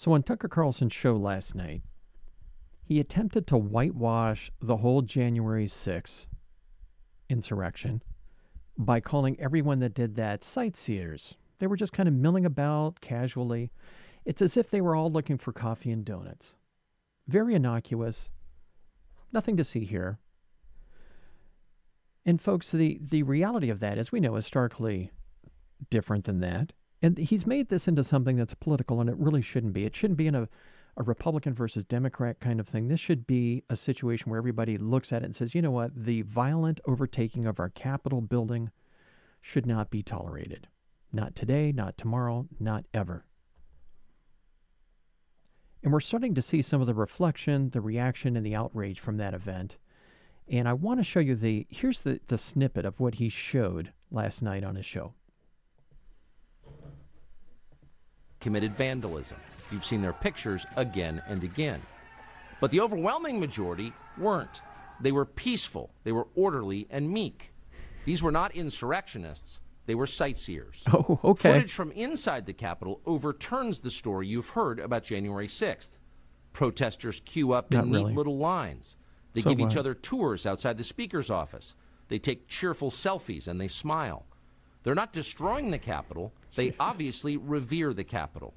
So on Tucker Carlson's show last night, he attempted to whitewash the whole January 6th insurrection by calling everyone that did that sightseers. They were just kind of milling about casually. It's as if they were all looking for coffee and donuts. Very innocuous. Nothing to see here. And folks, the, the reality of that, as we know, is starkly different than that. And he's made this into something that's political, and it really shouldn't be. It shouldn't be in a, a Republican versus Democrat kind of thing. This should be a situation where everybody looks at it and says, you know what, the violent overtaking of our Capitol building should not be tolerated. Not today, not tomorrow, not ever. And we're starting to see some of the reflection, the reaction, and the outrage from that event. And I want to show you the here's the, the snippet of what he showed last night on his show. Committed vandalism. You've seen their pictures again and again. But the overwhelming majority weren't. They were peaceful, they were orderly and meek. These were not insurrectionists, they were sightseers. Oh, okay. Footage from inside the Capitol overturns the story you've heard about January 6th. Protesters queue up in neat little lines. They So give each other tours outside the Speaker's office. They take cheerful selfies and they smile. They're not destroying the Capitol, they obviously revere the Capitol.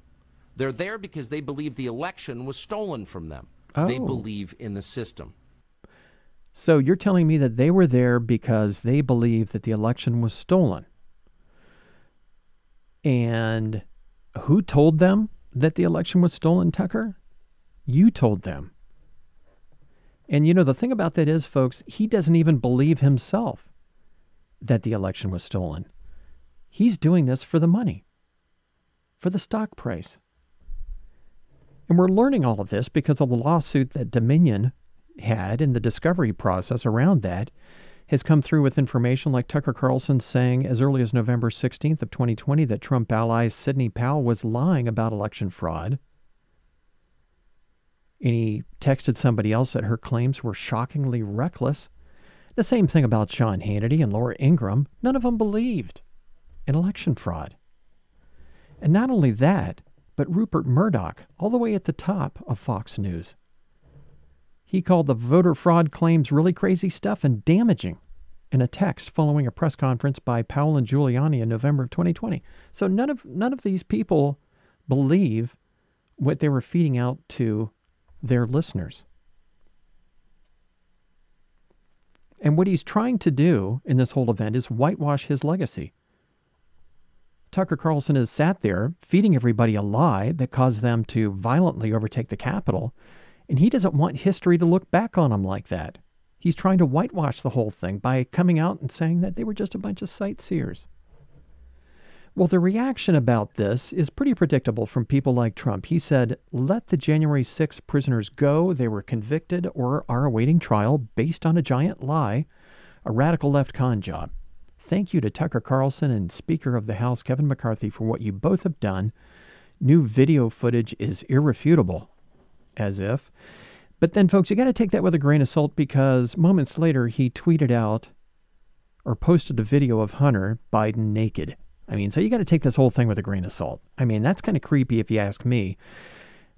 They're there because they believe the election was stolen from them. They Oh. believe in the system. So you're telling me that they were there because they believe that the election was stolen. And who told them that the election was stolen, Tucker? You told them. And you know, the thing about that is, folks, he doesn't even believe himself that the election was stolen. He's doing this for the money, for the stock price. And we're learning all of this because of the lawsuit that Dominion had in the discovery process around that has come through with information like Tucker Carlson saying as early as November 16th of 2020 that Trump ally Sidney Powell was lying about election fraud. And he texted somebody else that her claims were shockingly reckless. The same thing about Sean Hannity and Laura Ingraham. None of them believed in election fraud. And not only that, but Rupert Murdoch, all the way at the top of Fox News. He called the voter fraud claims really crazy stuff and damaging in a text following a press conference by Powell and Giuliani in November of 2020. So none of none of these people believe what they were feeding out to their listeners. And what he's trying to do in this whole event is whitewash his legacy. Tucker Carlson has sat there feeding everybody a lie that caused them to violently overtake the Capitol, and he doesn't want history to look back on him like that. He's trying to whitewash the whole thing by coming out and saying that they were just a bunch of sightseers. Well, the reaction about this is pretty predictable from people like Trump. He said, Let the January 6 prisoners go. They were convicted or are awaiting trial based on a giant lie, a radical left con job. Thank you to Tucker Carlson and Speaker of the House Kevin McCarthy for what you both have done. New video footage is irrefutable. As if. But then, folks, you got to take that with a grain of salt because moments later he tweeted out or posted a video of Hunter Biden naked. I mean, so you got to take this whole thing with a grain of salt. I mean, that's kind of creepy if you ask me.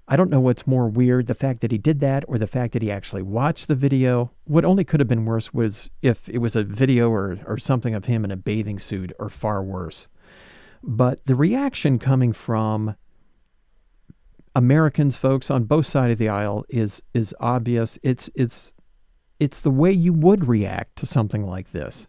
I don't know what's more weird, the fact that he did that or the fact that he actually watched the video. What only could have been worse was if it was a video or, or something of him in a bathing suit, or far worse. But the reaction coming from Americans, folks, on both sides of the aisle is is obvious. It's it's it's the way you would react to something like this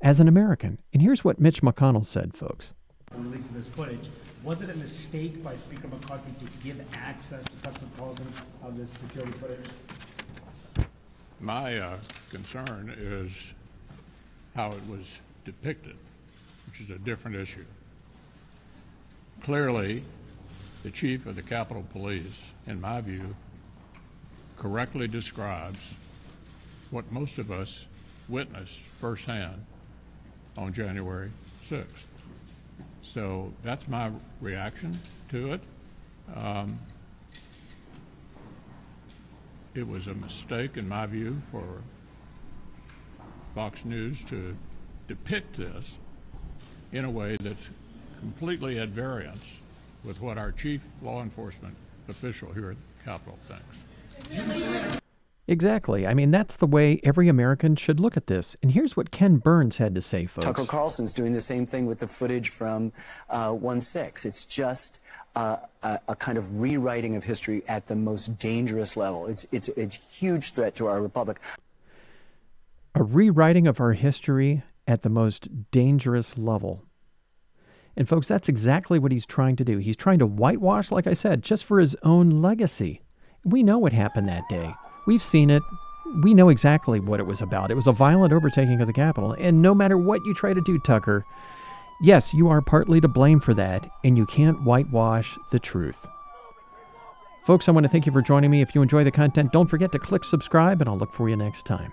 as an American. And here's what Mitch McConnell said, folks. The release of this footage. Was it a mistake by Speaker McCarthy to give access to Tucker Carlson of this security footage? My uh, concern is how it was depicted, which is a different issue. Clearly, the chief of the Capitol Police, in my view, correctly describes what most of us witnessed firsthand on January 6th. So that's my reaction to it. Um, it was a mistake, in my view, for Fox News to depict this in a way that's completely at variance with what our chief law enforcement official here at the Capitol thinks. Exactly. I mean, that's the way every American should look at this. And here's what Ken Burns had to say, folks. Tucker Carlson's doing the same thing with the footage from uh, 1 6. It's just uh, a, a, kind of rewriting of history at the most dangerous level. It's, it's, it's a huge threat to our republic. A rewriting of our history at the most dangerous level. And, folks, that's exactly what he's trying to do. He's trying to whitewash, like I said, just for his own legacy. We know what happened that day. We've seen it. We know exactly what it was about. It was a violent overtaking of the Capitol. And no matter what you try to do, Tucker, yes, you are partly to blame for that, and you can't whitewash the truth. Folks, I want to thank you for joining me. If you enjoy the content, don't forget to click subscribe, and I'll look for you next time.